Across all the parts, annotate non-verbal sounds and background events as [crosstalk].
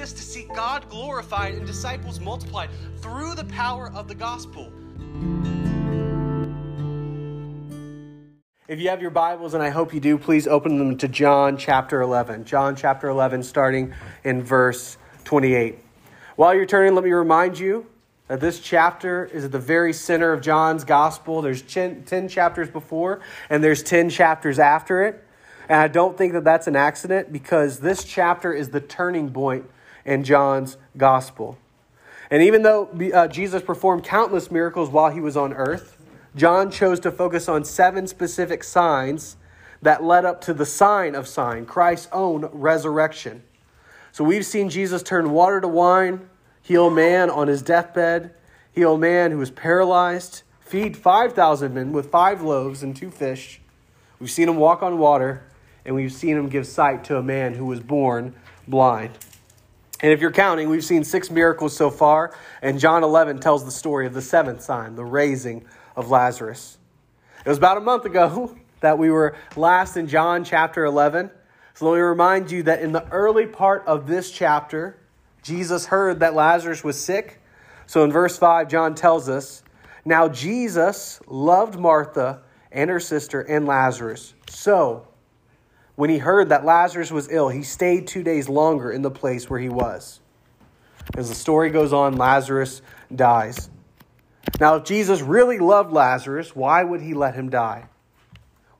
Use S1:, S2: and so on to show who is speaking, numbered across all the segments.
S1: exist to see God glorified and disciples multiplied through the power of the gospel. If you have your Bibles, and I hope you do, please open them to John chapter 11. John chapter 11, starting in verse 28. While you're turning, let me remind you that this chapter is at the very center of John's gospel. There's 10, 10 chapters before, and there's 10 chapters after it. And I don't think that that's an accident because this chapter is the turning point in John's gospel. And even though uh, Jesus performed countless miracles while he was on earth, John chose to focus on seven specific signs that led up to the sign of sign, Christ's own resurrection. So we've seen Jesus turn water to wine, heal man on his deathbed, heal man who was paralyzed, feed 5,000 men with five loaves and two fish. We've seen him walk on water, and we've seen him give sight to a man who was born blind. And if you're counting, we've seen six miracles so far, and John 11 tells the story of the seventh sign, the raising of Lazarus. It was about a month ago [laughs] that we were last in John chapter 11. So let me remind you that in the early part of this chapter, Jesus heard that Lazarus was sick. So in verse 5, John tells us Now Jesus loved Martha and her sister and Lazarus. So when he heard that Lazarus was ill, he stayed two days longer in the place where he was. As the story goes on, Lazarus dies. Now, if Jesus really loved Lazarus, why would he let him die?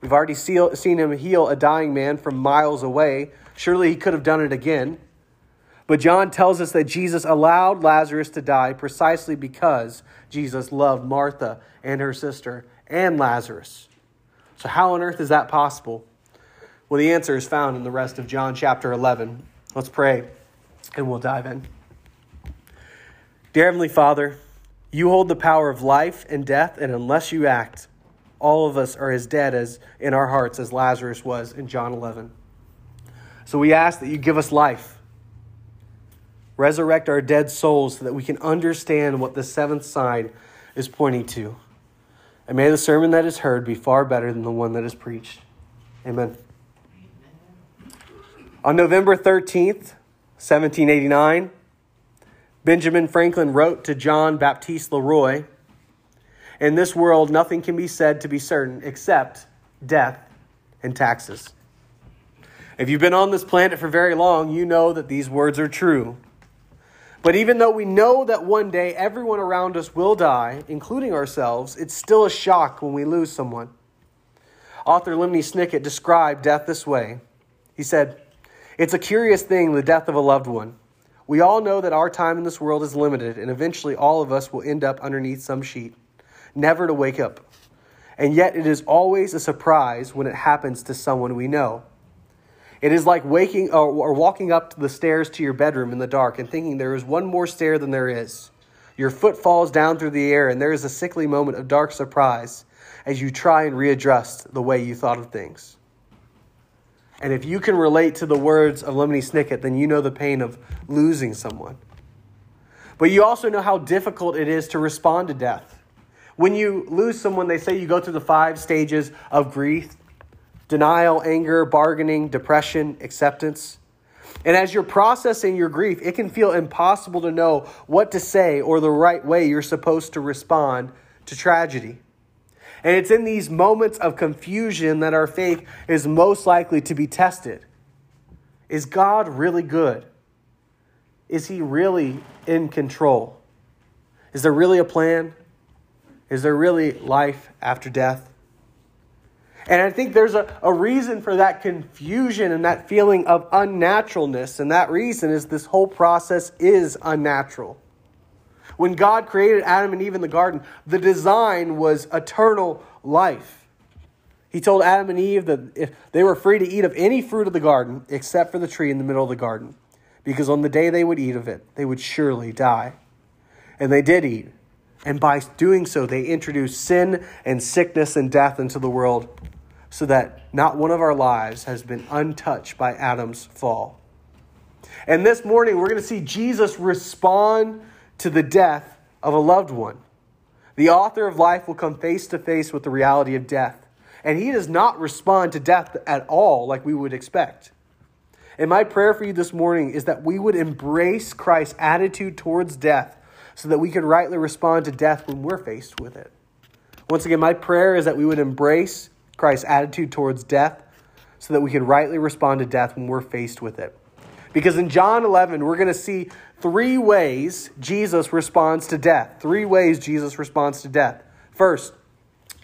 S1: We've already seen him heal a dying man from miles away. Surely he could have done it again. But John tells us that Jesus allowed Lazarus to die precisely because Jesus loved Martha and her sister and Lazarus. So, how on earth is that possible? Well, the answer is found in the rest of John chapter 11. Let's pray and we'll dive in. Dear Heavenly Father, you hold the power of life and death, and unless you act, all of us are as dead as in our hearts as Lazarus was in John 11. So we ask that you give us life. Resurrect our dead souls so that we can understand what the seventh sign is pointing to. And may the sermon that is heard be far better than the one that is preached. Amen. On November 13th, 1789, Benjamin Franklin wrote to John Baptiste Leroy In this world, nothing can be said to be certain except death and taxes. If you've been on this planet for very long, you know that these words are true. But even though we know that one day everyone around us will die, including ourselves, it's still a shock when we lose someone. Author Lemony Snicket described death this way He said, It's a curious thing, the death of a loved one. We all know that our time in this world is limited, and eventually all of us will end up underneath some sheet, never to wake up. And yet it is always a surprise when it happens to someone we know. It is like waking or, or walking up the stairs to your bedroom in the dark and thinking there is one more stair than there is. Your foot falls down through the air, and there is a sickly moment of dark surprise as you try and readjust the way you thought of things. And if you can relate to the words of Lemony Snicket, then you know the pain of losing someone. But you also know how difficult it is to respond to death. When you lose someone, they say you go through the five stages of grief denial, anger, bargaining, depression, acceptance. And as you're processing your grief, it can feel impossible to know what to say or the right way you're supposed to respond to tragedy. And it's in these moments of confusion that our faith is most likely to be tested. Is God really good? Is He really in control? Is there really a plan? Is there really life after death? And I think there's a, a reason for that confusion and that feeling of unnaturalness. And that reason is this whole process is unnatural. When God created Adam and Eve in the garden, the design was eternal life. He told Adam and Eve that if they were free to eat of any fruit of the garden except for the tree in the middle of the garden, because on the day they would eat of it, they would surely die. And they did eat. And by doing so, they introduced sin and sickness and death into the world so that not one of our lives has been untouched by Adam's fall. And this morning, we're going to see Jesus respond to the death of a loved one. The author of life will come face to face with the reality of death, and he does not respond to death at all like we would expect. And my prayer for you this morning is that we would embrace Christ's attitude towards death so that we can rightly respond to death when we're faced with it. Once again, my prayer is that we would embrace Christ's attitude towards death so that we can rightly respond to death when we're faced with it. Because in John 11, we're going to see three ways Jesus responds to death. Three ways Jesus responds to death. First,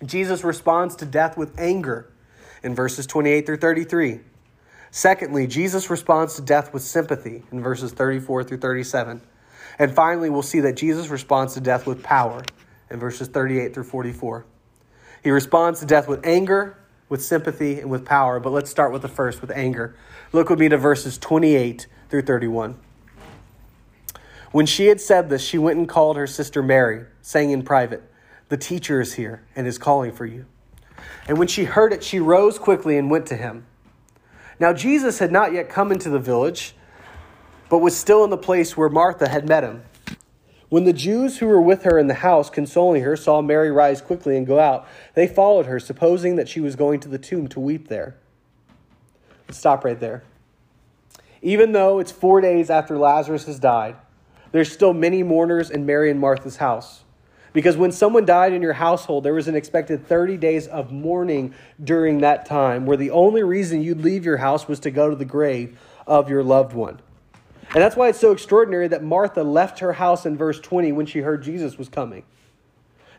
S1: Jesus responds to death with anger in verses 28 through 33. Secondly, Jesus responds to death with sympathy in verses 34 through 37. And finally, we'll see that Jesus responds to death with power in verses 38 through 44. He responds to death with anger, with sympathy, and with power. But let's start with the first, with anger. Look with me to verses 28 through 31. When she had said this, she went and called her sister Mary, saying in private, The teacher is here and is calling for you. And when she heard it, she rose quickly and went to him. Now, Jesus had not yet come into the village, but was still in the place where Martha had met him. When the Jews who were with her in the house, consoling her, saw Mary rise quickly and go out, they followed her, supposing that she was going to the tomb to weep there. Let's stop right there. Even though it's four days after Lazarus has died, there's still many mourners in Mary and Martha's house. Because when someone died in your household, there was an expected 30 days of mourning during that time, where the only reason you'd leave your house was to go to the grave of your loved one. And that's why it's so extraordinary that Martha left her house in verse 20 when she heard Jesus was coming.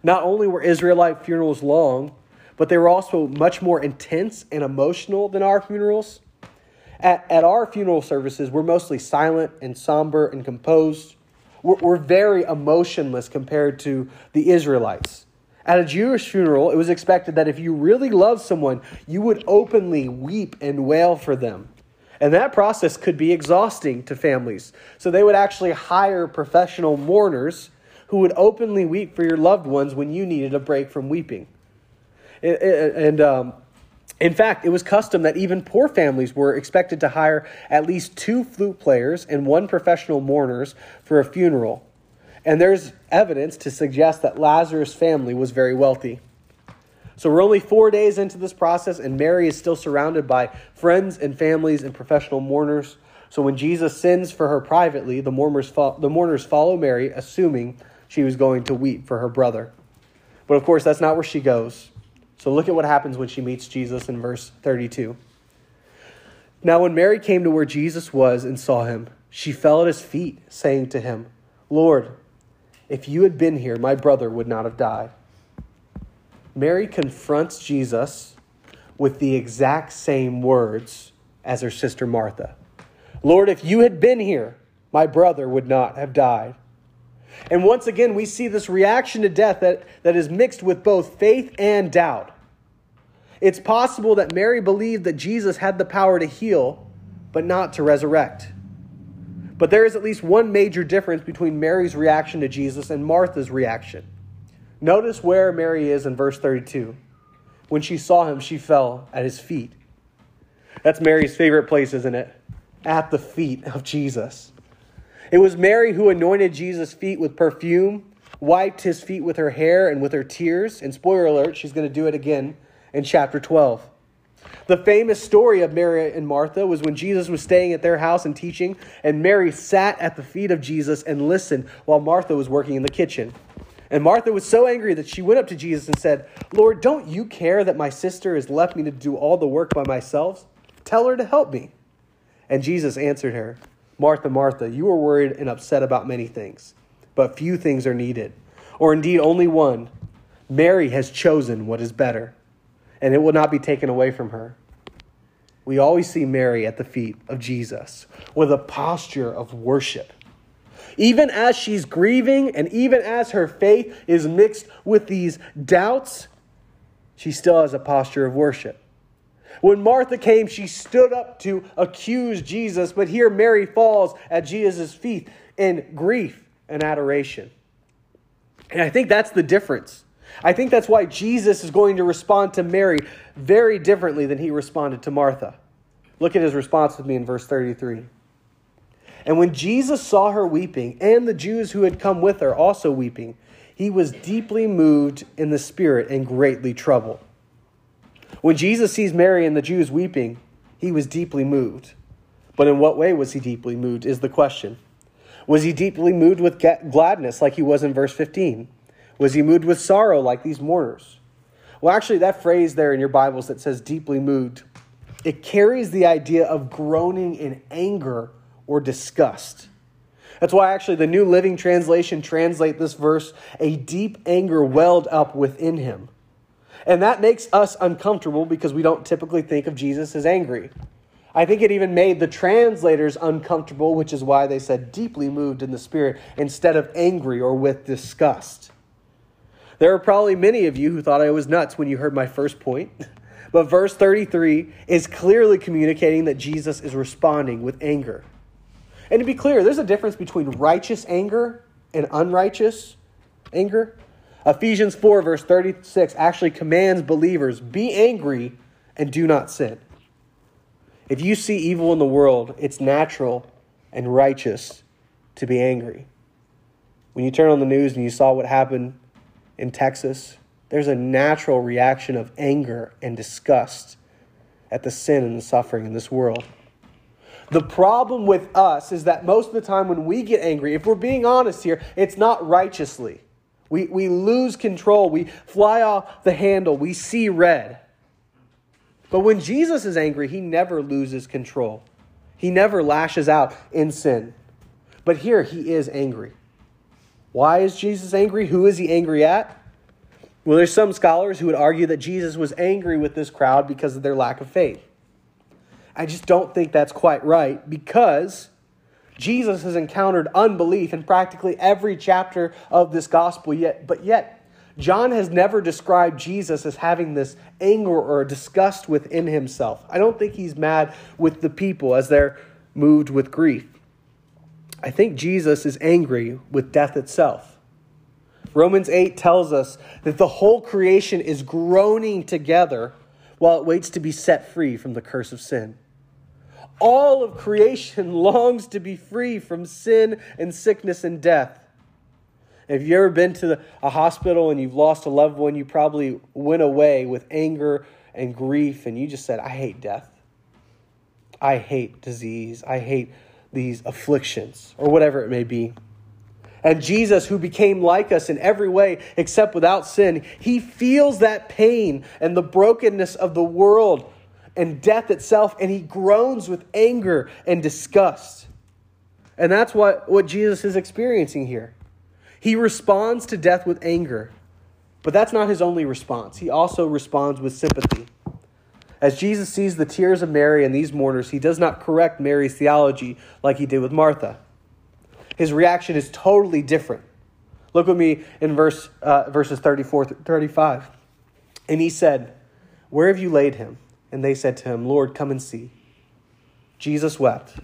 S1: Not only were Israelite funerals long, but they were also much more intense and emotional than our funerals. At, at our funeral services, we're mostly silent and somber and composed. We're, we're very emotionless compared to the Israelites. At a Jewish funeral, it was expected that if you really loved someone, you would openly weep and wail for them. And that process could be exhausting to families. So they would actually hire professional mourners who would openly weep for your loved ones when you needed a break from weeping. And um, in fact, it was custom that even poor families were expected to hire at least two flute players and one professional mourners for a funeral. And there's evidence to suggest that Lazarus' family was very wealthy. So we're only four days into this process, and Mary is still surrounded by friends and families and professional mourners. So when Jesus sends for her privately, the mourners, fo- the mourners follow Mary, assuming she was going to weep for her brother. But of course, that's not where she goes. So look at what happens when she meets Jesus in verse 32. Now, when Mary came to where Jesus was and saw him, she fell at his feet, saying to him, Lord, if you had been here, my brother would not have died. Mary confronts Jesus with the exact same words as her sister Martha Lord, if you had been here, my brother would not have died. And once again, we see this reaction to death that, that is mixed with both faith and doubt. It's possible that Mary believed that Jesus had the power to heal, but not to resurrect. But there is at least one major difference between Mary's reaction to Jesus and Martha's reaction. Notice where Mary is in verse 32. When she saw him, she fell at his feet. That's Mary's favorite place, isn't it? At the feet of Jesus. It was Mary who anointed Jesus' feet with perfume, wiped his feet with her hair and with her tears. And spoiler alert, she's going to do it again in chapter 12. The famous story of Mary and Martha was when Jesus was staying at their house and teaching, and Mary sat at the feet of Jesus and listened while Martha was working in the kitchen. And Martha was so angry that she went up to Jesus and said, Lord, don't you care that my sister has left me to do all the work by myself? Tell her to help me. And Jesus answered her, Martha, Martha, you are worried and upset about many things, but few things are needed, or indeed only one. Mary has chosen what is better, and it will not be taken away from her. We always see Mary at the feet of Jesus with a posture of worship even as she's grieving and even as her faith is mixed with these doubts, she still has a posture of worship. When Martha came, she stood up to accuse Jesus, but here Mary falls at Jesus' feet in grief and adoration. And I think that's the difference. I think that's why Jesus is going to respond to Mary very differently than he responded to Martha. Look at his response with me in verse 33. And when Jesus saw her weeping, and the Jews who had come with her also weeping, he was deeply moved in the spirit and greatly troubled. When Jesus sees Mary and the Jews weeping, he was deeply moved. But in what way was he deeply moved is the question. Was he deeply moved with gladness like he was in verse 15? Was he moved with sorrow like these mourners? Well, actually, that phrase there in your Bibles that says deeply moved, it carries the idea of groaning in anger or disgust. That's why actually the New Living Translation translate this verse a deep anger welled up within him. And that makes us uncomfortable because we don't typically think of Jesus as angry. I think it even made the translators uncomfortable, which is why they said deeply moved in the spirit instead of angry or with disgust. There are probably many of you who thought I was nuts when you heard my first point. [laughs] But verse 33 is clearly communicating that Jesus is responding with anger. And to be clear, there's a difference between righteous anger and unrighteous anger. Ephesians 4, verse 36, actually commands believers be angry and do not sin. If you see evil in the world, it's natural and righteous to be angry. When you turn on the news and you saw what happened in Texas, there's a natural reaction of anger and disgust at the sin and the suffering in this world. The problem with us is that most of the time when we get angry, if we're being honest here, it's not righteously. We, we lose control. We fly off the handle. We see red. But when Jesus is angry, he never loses control. He never lashes out in sin. But here he is angry. Why is Jesus angry? Who is he angry at? Well, there's some scholars who would argue that Jesus was angry with this crowd because of their lack of faith. I just don't think that's quite right because Jesus has encountered unbelief in practically every chapter of this gospel yet but yet John has never described Jesus as having this anger or disgust within himself. I don't think he's mad with the people as they're moved with grief. I think Jesus is angry with death itself. Romans 8 tells us that the whole creation is groaning together while it waits to be set free from the curse of sin. All of creation [laughs] longs to be free from sin and sickness and death. If you've ever been to a hospital and you've lost a loved one, you probably went away with anger and grief and you just said, I hate death. I hate disease. I hate these afflictions, or whatever it may be. And Jesus, who became like us in every way except without sin, he feels that pain and the brokenness of the world and death itself, and he groans with anger and disgust. And that's what, what Jesus is experiencing here. He responds to death with anger, but that's not his only response. He also responds with sympathy. As Jesus sees the tears of Mary and these mourners, he does not correct Mary's theology like he did with Martha his reaction is totally different. Look with me in verse, uh, verses 34 35. And he said, Where have you laid him? And they said to him, Lord, come and see. Jesus wept.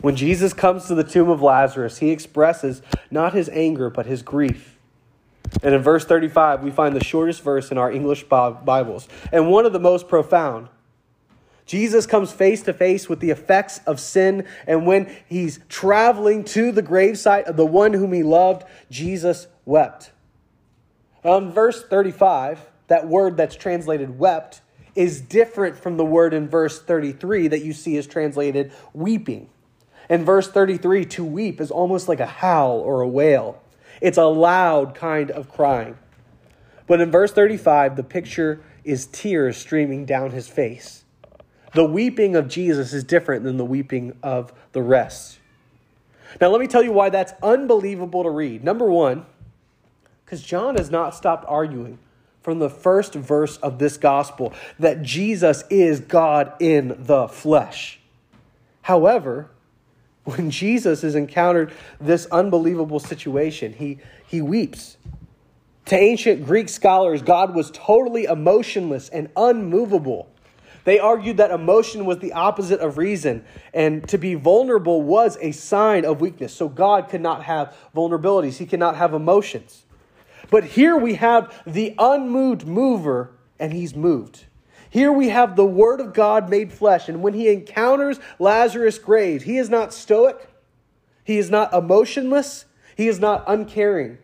S1: When Jesus comes to the tomb of Lazarus, he expresses not his anger, but his grief. And in verse 35, we find the shortest verse in our English Bibles, and one of the most profound. Jesus comes face to face with the effects of sin, and when he's traveling to the gravesite of the one whom he loved, Jesus wept. On verse 35, that word that's translated wept is different from the word in verse 33 that you see is translated weeping. In verse 33, to weep is almost like a howl or a wail, it's a loud kind of crying. But in verse 35, the picture is tears streaming down his face. The weeping of Jesus is different than the weeping of the rest. Now, let me tell you why that's unbelievable to read. Number one, because John has not stopped arguing from the first verse of this gospel that Jesus is God in the flesh. However, when Jesus has encountered this unbelievable situation, he, he weeps. To ancient Greek scholars, God was totally emotionless and unmovable. They argued that emotion was the opposite of reason, and to be vulnerable was a sign of weakness. So God could not have vulnerabilities, He cannot have emotions. But here we have the unmoved mover, and He's moved. Here we have the Word of God made flesh, and when He encounters Lazarus' grave, He is not stoic, He is not emotionless, He is not uncaring,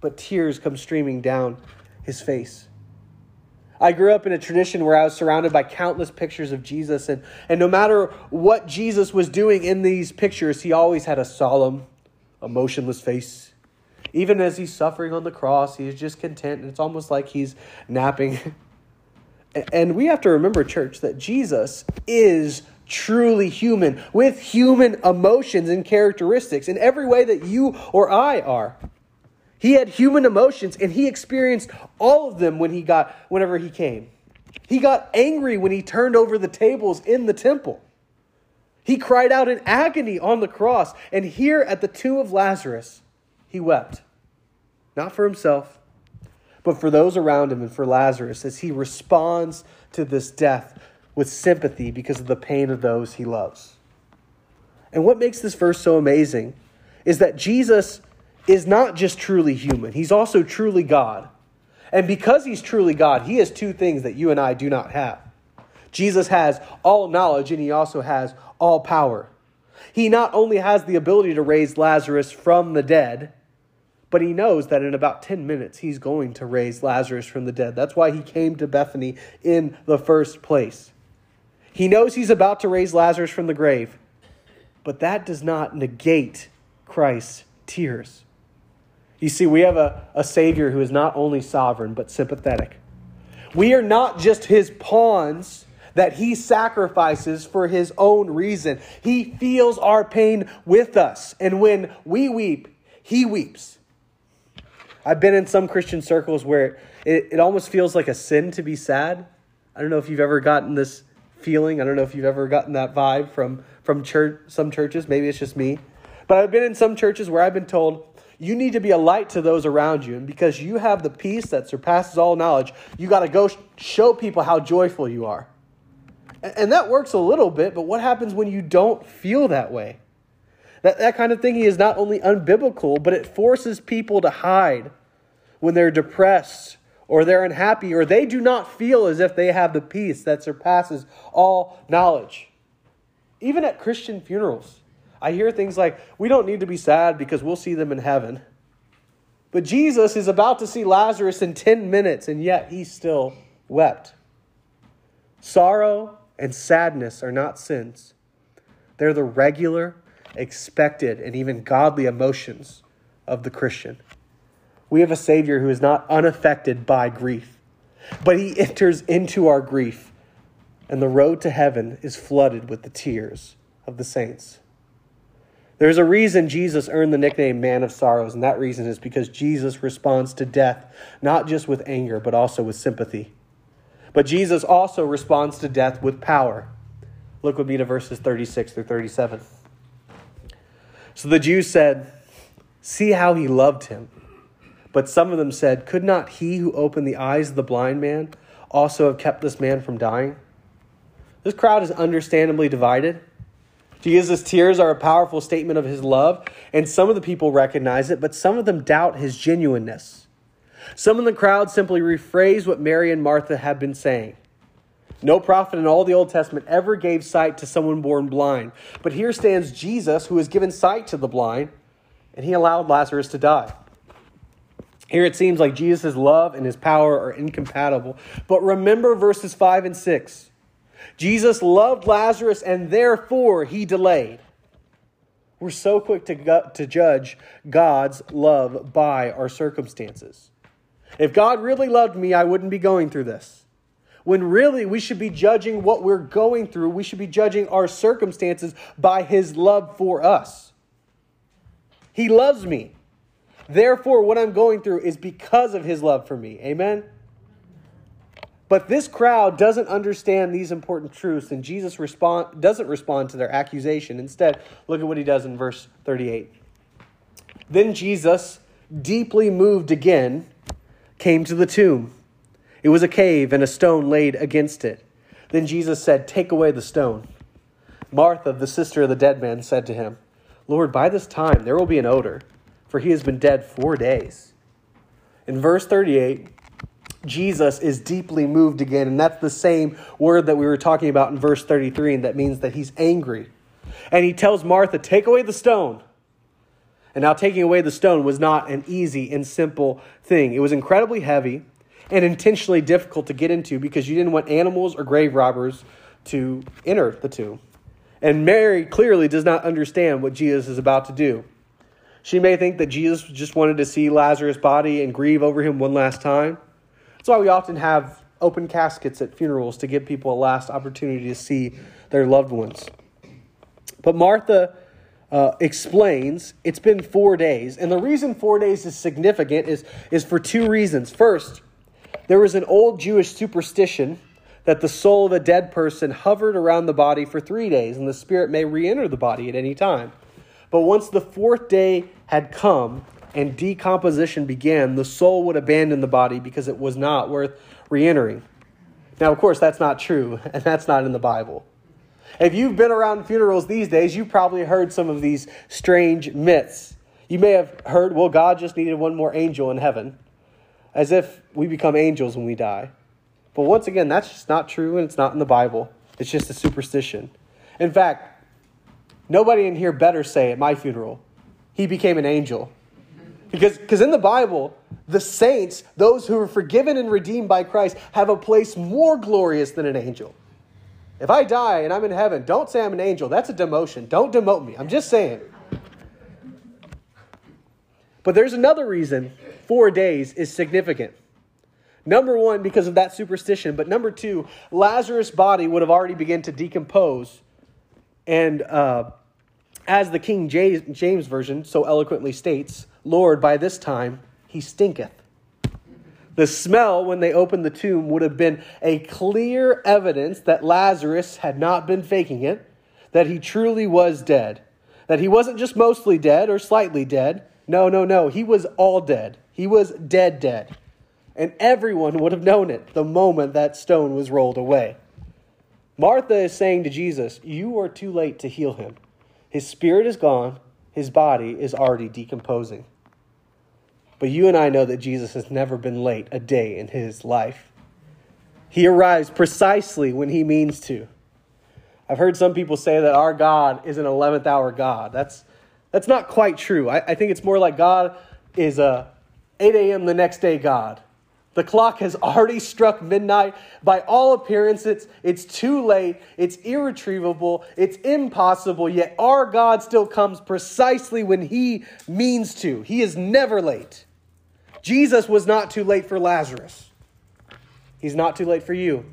S1: but tears come streaming down His face. I grew up in a tradition where I was surrounded by countless pictures of Jesus, and, and no matter what Jesus was doing in these pictures, he always had a solemn, emotionless face. Even as he's suffering on the cross, he is just content, and it's almost like he's napping. [laughs] and we have to remember, church, that Jesus is truly human, with human emotions and characteristics in every way that you or I are. He had human emotions and he experienced all of them when he got whenever he came. He got angry when he turned over the tables in the temple. He cried out in agony on the cross. And here at the tomb of Lazarus, he wept. Not for himself, but for those around him and for Lazarus as he responds to this death with sympathy because of the pain of those he loves. And what makes this verse so amazing is that Jesus is not just truly human, he's also truly God. And because he's truly God, he has two things that you and I do not have. Jesus has all knowledge and he also has all power. He not only has the ability to raise Lazarus from the dead, but he knows that in about 10 minutes he's going to raise Lazarus from the dead. That's why he came to Bethany in the first place. He knows he's about to raise Lazarus from the grave, but that does not negate Christ's tears. You see, we have a, a Savior who is not only sovereign, but sympathetic. We are not just his pawns that he sacrifices for his own reason. He feels our pain with us. And when we weep, he weeps. I've been in some Christian circles where it, it almost feels like a sin to be sad. I don't know if you've ever gotten this feeling. I don't know if you've ever gotten that vibe from, from church, some churches. Maybe it's just me. But I've been in some churches where I've been told, you need to be a light to those around you. And because you have the peace that surpasses all knowledge, you got to go show people how joyful you are. And that works a little bit, but what happens when you don't feel that way? That, that kind of thinking is not only unbiblical, but it forces people to hide when they're depressed or they're unhappy or they do not feel as if they have the peace that surpasses all knowledge. Even at Christian funerals, I hear things like, we don't need to be sad because we'll see them in heaven. But Jesus is about to see Lazarus in 10 minutes, and yet he still wept. Sorrow and sadness are not sins, they're the regular, expected, and even godly emotions of the Christian. We have a Savior who is not unaffected by grief, but he enters into our grief, and the road to heaven is flooded with the tears of the saints. There's a reason Jesus earned the nickname Man of Sorrows, and that reason is because Jesus responds to death not just with anger, but also with sympathy. But Jesus also responds to death with power. Look with me to verses 36 through 37. So the Jews said, See how he loved him. But some of them said, Could not he who opened the eyes of the blind man also have kept this man from dying? This crowd is understandably divided. Jesus' tears are a powerful statement of his love, and some of the people recognize it, but some of them doubt his genuineness. Some in the crowd simply rephrase what Mary and Martha have been saying. No prophet in all the Old Testament ever gave sight to someone born blind. But here stands Jesus, who has given sight to the blind, and he allowed Lazarus to die. Here it seems like Jesus' love and his power are incompatible. But remember verses 5 and 6. Jesus loved Lazarus and therefore he delayed. We're so quick to, to judge God's love by our circumstances. If God really loved me, I wouldn't be going through this. When really we should be judging what we're going through, we should be judging our circumstances by his love for us. He loves me. Therefore, what I'm going through is because of his love for me. Amen? But this crowd doesn't understand these important truths, and Jesus respond, doesn't respond to their accusation. Instead, look at what he does in verse 38. Then Jesus, deeply moved again, came to the tomb. It was a cave, and a stone laid against it. Then Jesus said, Take away the stone. Martha, the sister of the dead man, said to him, Lord, by this time there will be an odor, for he has been dead four days. In verse 38, Jesus is deeply moved again. And that's the same word that we were talking about in verse 33, and that means that he's angry. And he tells Martha, Take away the stone. And now, taking away the stone was not an easy and simple thing. It was incredibly heavy, and intentionally difficult to get into because you didn't want animals or grave robbers to enter the tomb. And Mary clearly does not understand what Jesus is about to do. She may think that Jesus just wanted to see Lazarus' body and grieve over him one last time. That's why we often have open caskets at funerals to give people a last opportunity to see their loved ones. But Martha uh, explains it's been four days. And the reason four days is significant is, is for two reasons. First, there was an old Jewish superstition that the soul of a dead person hovered around the body for three days and the spirit may re enter the body at any time. But once the fourth day had come and decomposition began, the soul would abandon the body because it was not worth re entering. Now, of course, that's not true, [laughs] and that's not in the Bible. If you've been around funerals these days, you probably heard some of these strange myths. You may have heard, well, God just needed one more angel in heaven, as if we become angels when we die. But once again, that's just not true, and it's not in the Bible. It's just a superstition. In fact, nobody in here better say at my funeral, he became an angel. Because because in the Bible, the saints, those who are forgiven and redeemed by Christ, have a place more glorious than an angel. If I die and I'm in heaven, don't say I'm an angel. That's a demotion. Don't demote me. I'm just saying. But there's another reason four days is significant. Number one, because of that superstition. But number two, Lazarus' body would have already begun to decompose. And uh, as the King James Version so eloquently states, Lord, by this time he stinketh. The smell when they opened the tomb would have been a clear evidence that Lazarus had not been faking it, that he truly was dead, that he wasn't just mostly dead or slightly dead. No, no, no. He was all dead. He was dead, dead. And everyone would have known it the moment that stone was rolled away. Martha is saying to Jesus, You are too late to heal him. His spirit is gone, his body is already decomposing. But you and I know that Jesus has never been late a day in his life. He arrives precisely when he means to. I've heard some people say that our God is an 11th hour God. That's, that's not quite true. I, I think it's more like God is uh, a 8 a.m. the next day God. The clock has [laughs] already struck midnight. By all appearances, it's too late, it's irretrievable, it's impossible, yet our God still comes precisely when He means to. He is never late. Jesus was not too late for Lazarus. He's not too late for you.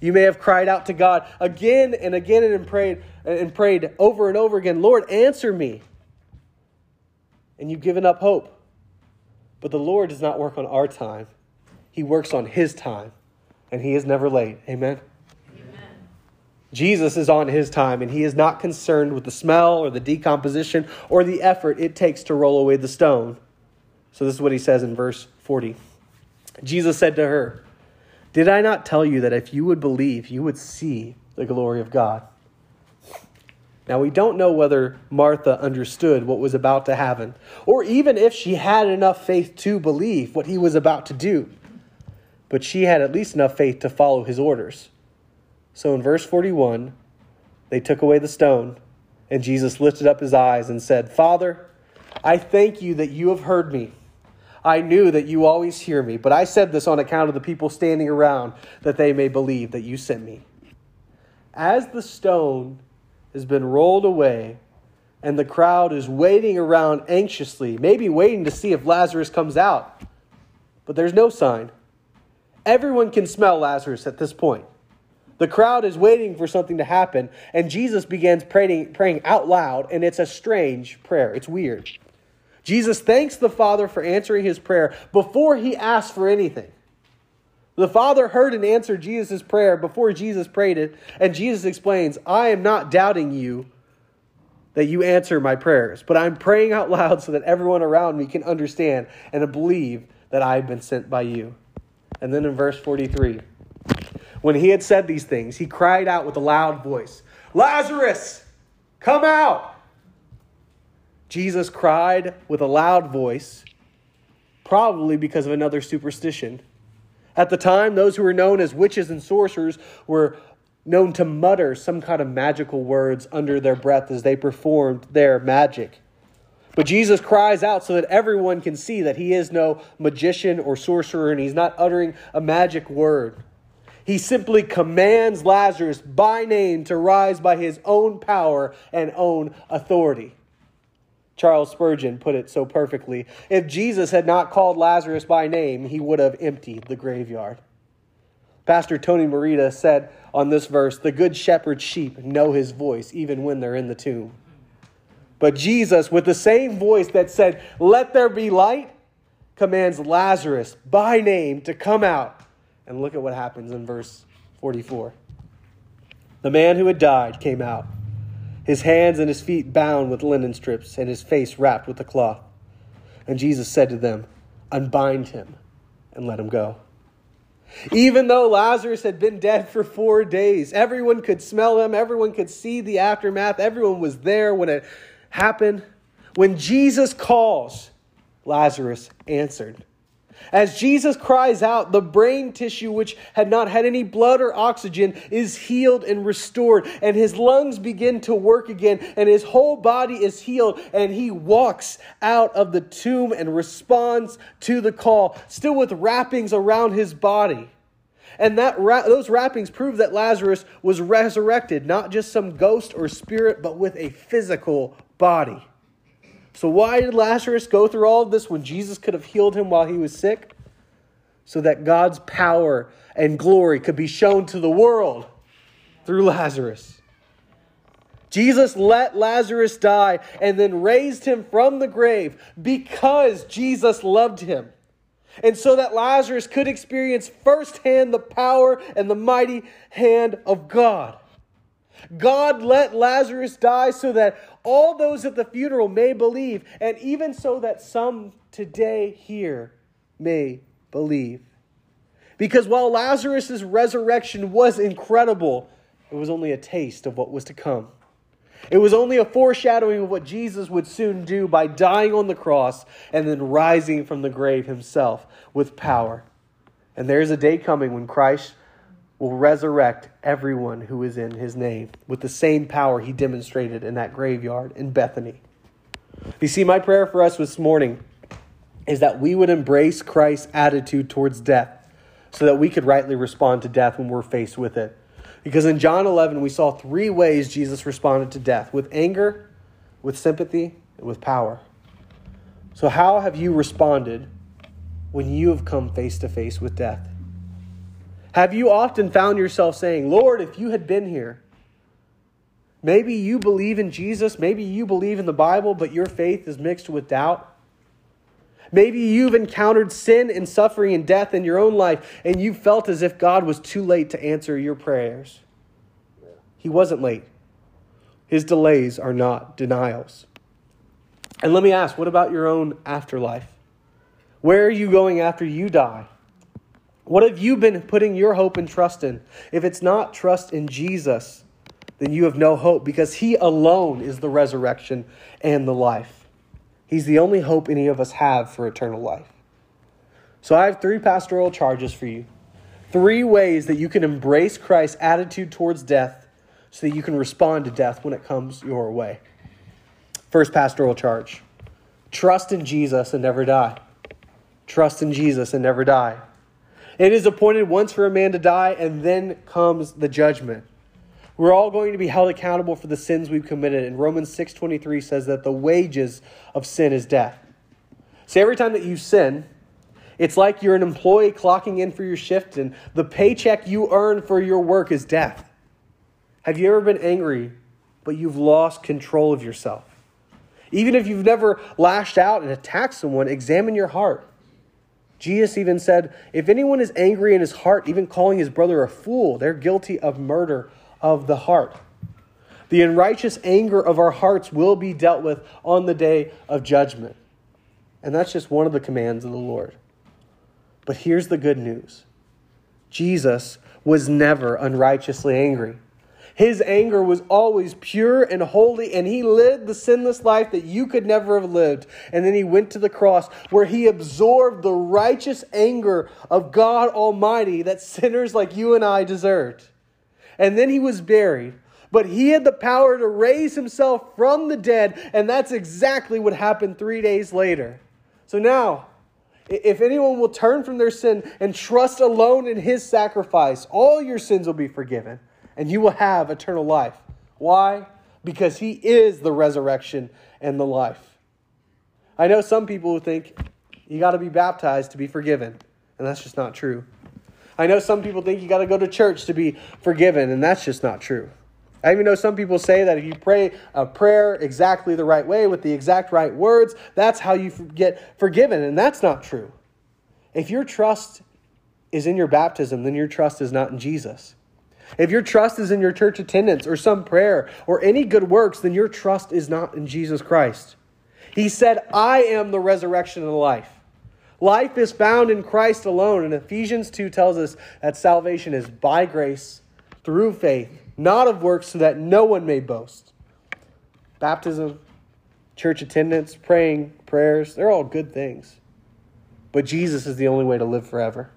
S1: You may have cried out to God again and again and prayed and prayed over and over again, Lord, answer me. And you've given up hope. But the Lord does not work on our time. He works on his time, and he is never late. Amen. Jesus is on his time, and he is not concerned with the smell or the decomposition or the effort it takes to roll away the stone. So, this is what he says in verse 40. Jesus said to her, Did I not tell you that if you would believe, you would see the glory of God? Now, we don't know whether Martha understood what was about to happen, or even if she had enough faith to believe what he was about to do. But she had at least enough faith to follow his orders. So in verse 41, they took away the stone, and Jesus lifted up his eyes and said, Father, I thank you that you have heard me. I knew that you always hear me, but I said this on account of the people standing around, that they may believe that you sent me. As the stone has been rolled away, and the crowd is waiting around anxiously, maybe waiting to see if Lazarus comes out, but there's no sign. Everyone can smell Lazarus at this point. The crowd is waiting for something to happen, and Jesus begins praying, praying out loud, and it's a strange prayer. It's weird. Jesus thanks the Father for answering his prayer before he asked for anything. The Father heard and answered Jesus' prayer before Jesus prayed it, and Jesus explains, I am not doubting you that you answer my prayers, but I'm praying out loud so that everyone around me can understand and believe that I've been sent by you. And then in verse 43, when he had said these things, he cried out with a loud voice, Lazarus, come out! Jesus cried with a loud voice, probably because of another superstition. At the time, those who were known as witches and sorcerers were known to mutter some kind of magical words under their breath as they performed their magic. But Jesus cries out so that everyone can see that he is no magician or sorcerer and he's not uttering a magic word. He simply commands Lazarus by name to rise by his own power and own authority. Charles Spurgeon put it so perfectly. If Jesus had not called Lazarus by name, he would have emptied the graveyard. Pastor Tony Merida said on this verse, The good shepherd's sheep know his voice even when they're in the tomb. But Jesus, with the same voice that said, Let there be light, commands Lazarus by name to come out. And look at what happens in verse 44. The man who had died came out, his hands and his feet bound with linen strips, and his face wrapped with a cloth. And Jesus said to them, Unbind him and let him go. Even though Lazarus had been dead for four days, everyone could smell him, everyone could see the aftermath, everyone was there when it happened. When Jesus calls, Lazarus answered. As Jesus cries out, the brain tissue, which had not had any blood or oxygen, is healed and restored, and his lungs begin to work again, and his whole body is healed, and he walks out of the tomb and responds to the call, still with wrappings around his body. And that those wrappings prove that Lazarus was resurrected, not just some ghost or spirit, but with a physical body. So, why did Lazarus go through all of this when Jesus could have healed him while he was sick? So that God's power and glory could be shown to the world through Lazarus. Jesus let Lazarus die and then raised him from the grave because Jesus loved him. And so that Lazarus could experience firsthand the power and the mighty hand of God. God let Lazarus die so that all those at the funeral may believe, and even so that some today here may believe. Because while Lazarus' resurrection was incredible, it was only a taste of what was to come. It was only a foreshadowing of what Jesus would soon do by dying on the cross and then rising from the grave himself with power. And there is a day coming when Christ will resurrect everyone who is in his name with the same power he demonstrated in that graveyard in Bethany. You see, my prayer for us this morning is that we would embrace Christ's attitude towards death so that we could rightly respond to death when we're faced with it. Because in John 11, we saw three ways Jesus responded to death with anger, with sympathy, and with power. So, how have you responded when you have come face to face with death? Have you often found yourself saying, Lord, if you had been here, maybe you believe in Jesus, maybe you believe in the Bible, but your faith is mixed with doubt? Maybe you've encountered sin and suffering and death in your own life, and you felt as if God was too late to answer your prayers. He wasn't late. His delays are not denials. And let me ask what about your own afterlife? Where are you going after you die? What have you been putting your hope and trust in? If it's not trust in Jesus, then you have no hope because He alone is the resurrection and the life. He's the only hope any of us have for eternal life. So I have three pastoral charges for you. Three ways that you can embrace Christ's attitude towards death so that you can respond to death when it comes your way. First pastoral charge trust in Jesus and never die. Trust in Jesus and never die. It is appointed once for a man to die, and then comes the judgment. We're all going to be held accountable for the sins we've committed. And Romans 6.23 says that the wages of sin is death. See, every time that you sin, it's like you're an employee clocking in for your shift, and the paycheck you earn for your work is death. Have you ever been angry, but you've lost control of yourself? Even if you've never lashed out and attacked someone, examine your heart. Jesus even said, If anyone is angry in his heart, even calling his brother a fool, they're guilty of murder of the heart. The unrighteous anger of our hearts will be dealt with on the day of judgment. And that's just one of the commands of the Lord. But here's the good news Jesus was never unrighteously angry. His anger was always pure and holy, and he lived the sinless life that you could never have lived. And then he went to the cross where he absorbed the righteous anger of God Almighty that sinners like you and I deserved. And then he was buried. but he had the power to raise himself from the dead, and that's exactly what happened three days later. So now, if anyone will turn from their sin and trust alone in his sacrifice, all your sins will be forgiven, and you will have eternal life. Why? Because he is the resurrection and the life. I know some people who think you got to be baptized to be forgiven, and that's just not true. I know some people think you got to go to church to be forgiven, and that's just not true. I even know some people say that if you pray a prayer exactly the right way with the exact right words, that's how you get forgiven, and that's not true. If your trust is in your baptism, then your trust is not in Jesus. If your trust is in your church attendance or some prayer or any good works, then your trust is not in Jesus Christ. He said, I am the resurrection and the life. Life is found in Christ alone. And Ephesians 2 tells us that salvation is by grace through faith, not of works, so that no one may boast. Baptism, church attendance, praying, prayers, they're all good things. But Jesus is the only way to live forever.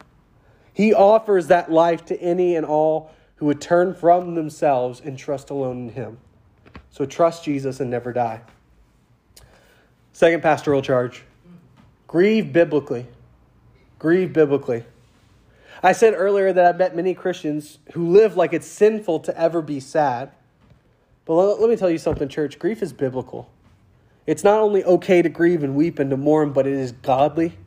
S1: He offers that life to any and all who would turn from themselves and trust alone in Him. So trust Jesus and never die. Second pastoral charge Grieve biblically. Grieve biblically. I said earlier that I've met many Christians who live like it's sinful to ever be sad. But let me tell you something, church. Grief is biblical. It's not only okay to grieve and weep and to mourn, but it is godly.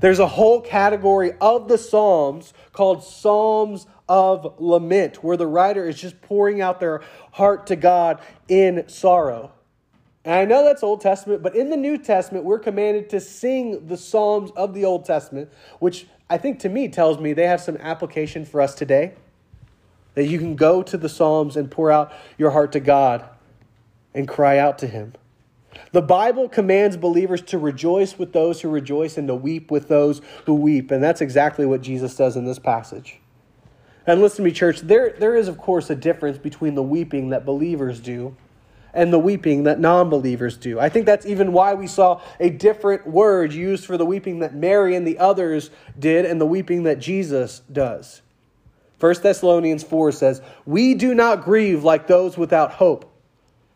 S1: There's a whole category of the Psalms called Psalms of Lament, where the writer is just pouring out their heart to God in sorrow. And I know that's Old Testament, but in the New Testament, we're commanded to sing the Psalms of the Old Testament, which I think to me tells me they have some application for us today. That you can go to the Psalms and pour out your heart to God and cry out to Him. The Bible commands believers to rejoice with those who rejoice and to weep with those who weep. And that's exactly what Jesus does in this passage. And listen to me, church, there, there is, of course, a difference between the weeping that believers do and the weeping that non believers do. I think that's even why we saw a different word used for the weeping that Mary and the others did and the weeping that Jesus does. 1 Thessalonians 4 says, We do not grieve like those without hope,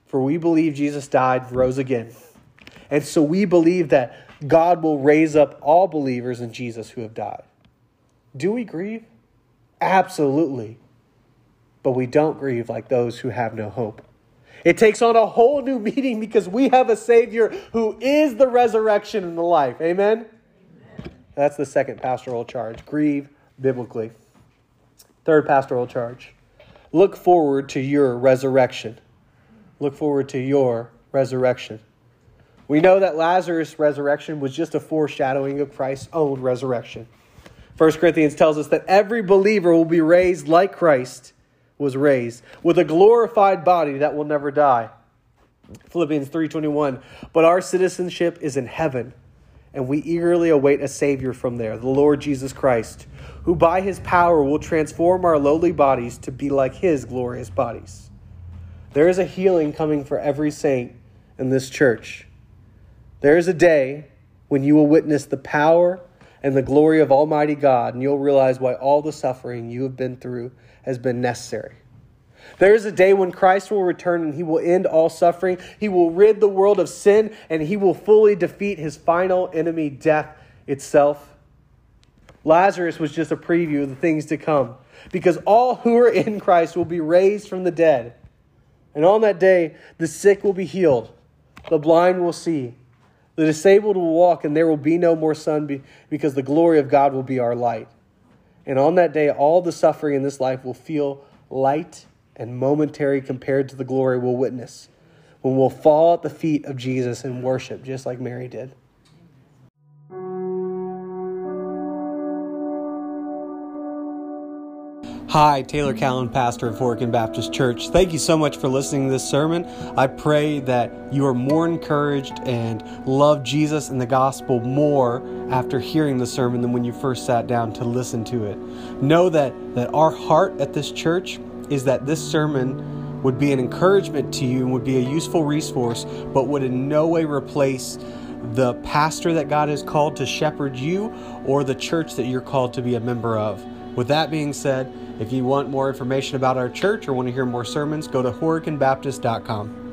S1: for we believe Jesus died, and rose again. And so we believe that God will raise up all believers in Jesus who have died. Do we grieve? Absolutely. But we don't grieve like those who have no hope. It takes on a whole new meaning because we have a Savior who is the resurrection and the life. Amen? Amen? That's the second pastoral charge. Grieve biblically. Third pastoral charge. Look forward to your resurrection. Look forward to your resurrection. We know that Lazarus' resurrection was just a foreshadowing of Christ's own resurrection. 1 Corinthians tells us that every believer will be raised like Christ was raised with a glorified body that will never die. Philippians 3:21 But our citizenship is in heaven and we eagerly await a savior from there the Lord Jesus Christ who by his power will transform our lowly bodies to be like his glorious bodies. There is a healing coming for every saint in this church. There is a day when you will witness the power and the glory of Almighty God, and you'll realize why all the suffering you have been through has been necessary. There is a day when Christ will return and he will end all suffering. He will rid the world of sin and he will fully defeat his final enemy, death itself. Lazarus was just a preview of the things to come because all who are in Christ will be raised from the dead. And on that day, the sick will be healed, the blind will see, the disabled will walk, and there will be no more sun because the glory of God will be our light. And on that day, all the suffering in this life will feel light and momentary compared to the glory we'll witness when we'll fall at the feet of Jesus and worship, just like Mary did. Hi, Taylor Callan, pastor of Horicon Baptist Church. Thank you so much for listening to this sermon. I pray that you are more encouraged and love Jesus and the gospel more after hearing the sermon than when you first sat down to listen to it. Know that, that our heart at this church is that this sermon would be an encouragement to you and would be a useful resource, but would in no way replace the pastor that God has called to shepherd you or the church that you're called to be a member of. With that being said, if you want more information about our church or want to hear more sermons, go to HoriconBaptist.com.